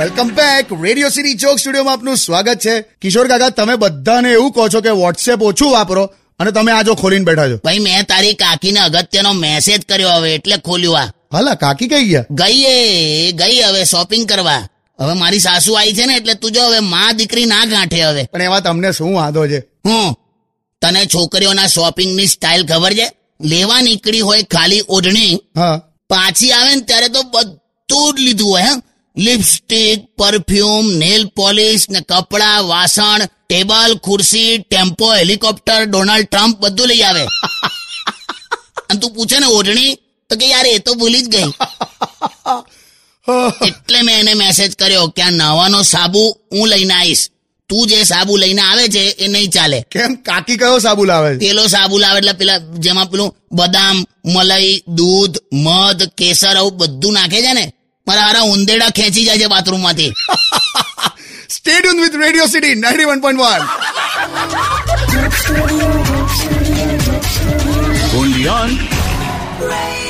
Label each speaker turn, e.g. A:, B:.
A: Welcome back radio city ચોક સ્ટુડિયોમાં આપનું સ્વાગત છે. કિશોર કાકા તમે બધાને એવું કહો છો કે વોટ્સએપ ઓછું વાપરો અને તમે આજો ખોલીને બેઠા છો.
B: ભાઈ મેં તારી કાકીને અગત્યનો મેસેજ કર્યો હવે એટલે ખોલ્યું આ.
A: હાલા કાકી કઈ ગયા?
B: ગઈ એ ગઈ હવે શોપિંગ કરવા. હવે મારી સાસુ આવી છે ને એટલે તું જો હવે માં દીકરી ના ગાંઠે હવે.
A: પણ એવા તમને શું વાંધો છે?
B: હું? તને છોકરીઓના શોપિંગની સ્ટાઇલ ખબર છે? લેવા નીકળી હોય ખાલી ઓઢણી
A: હા.
B: પાછી આવે ને ત્યારે તો બધું જ લીધું હોય હે. લિપસ્ટિક પરફ્યુમ નેલ પોલિશ ને કપડા વાસણ ટેબલ ખુરશી ટેમ્પો હેલિકોપ્ટર ડોનાલ્ડ ટ્રમ્પ બધું લઈ આવે. અને તું પૂછે ને ઓઢણી? તો કે યાર એ તો ભૂલી જ ગઈ. એટલે મેં એને મેસેજ કર્યો કે આ નવાનો સાબુ હું લઈને આવીશ. તું જે સાબુ લઈને આવે છે એ નહીં ચાલે.
A: કેમ? કાકી કયો સાબુ લાવે
B: પેલો સાબુ લાવે એટલે પેલા જેમાં પેલું બદામ મલાઈ દૂધ મધ કેસર આવું બધું નાખે છે ને મારા હારા ઉંદેડા ખેંચી જાય છે બાથરૂમમાંથી
A: stadium with radio city ninety one point one
C: Radio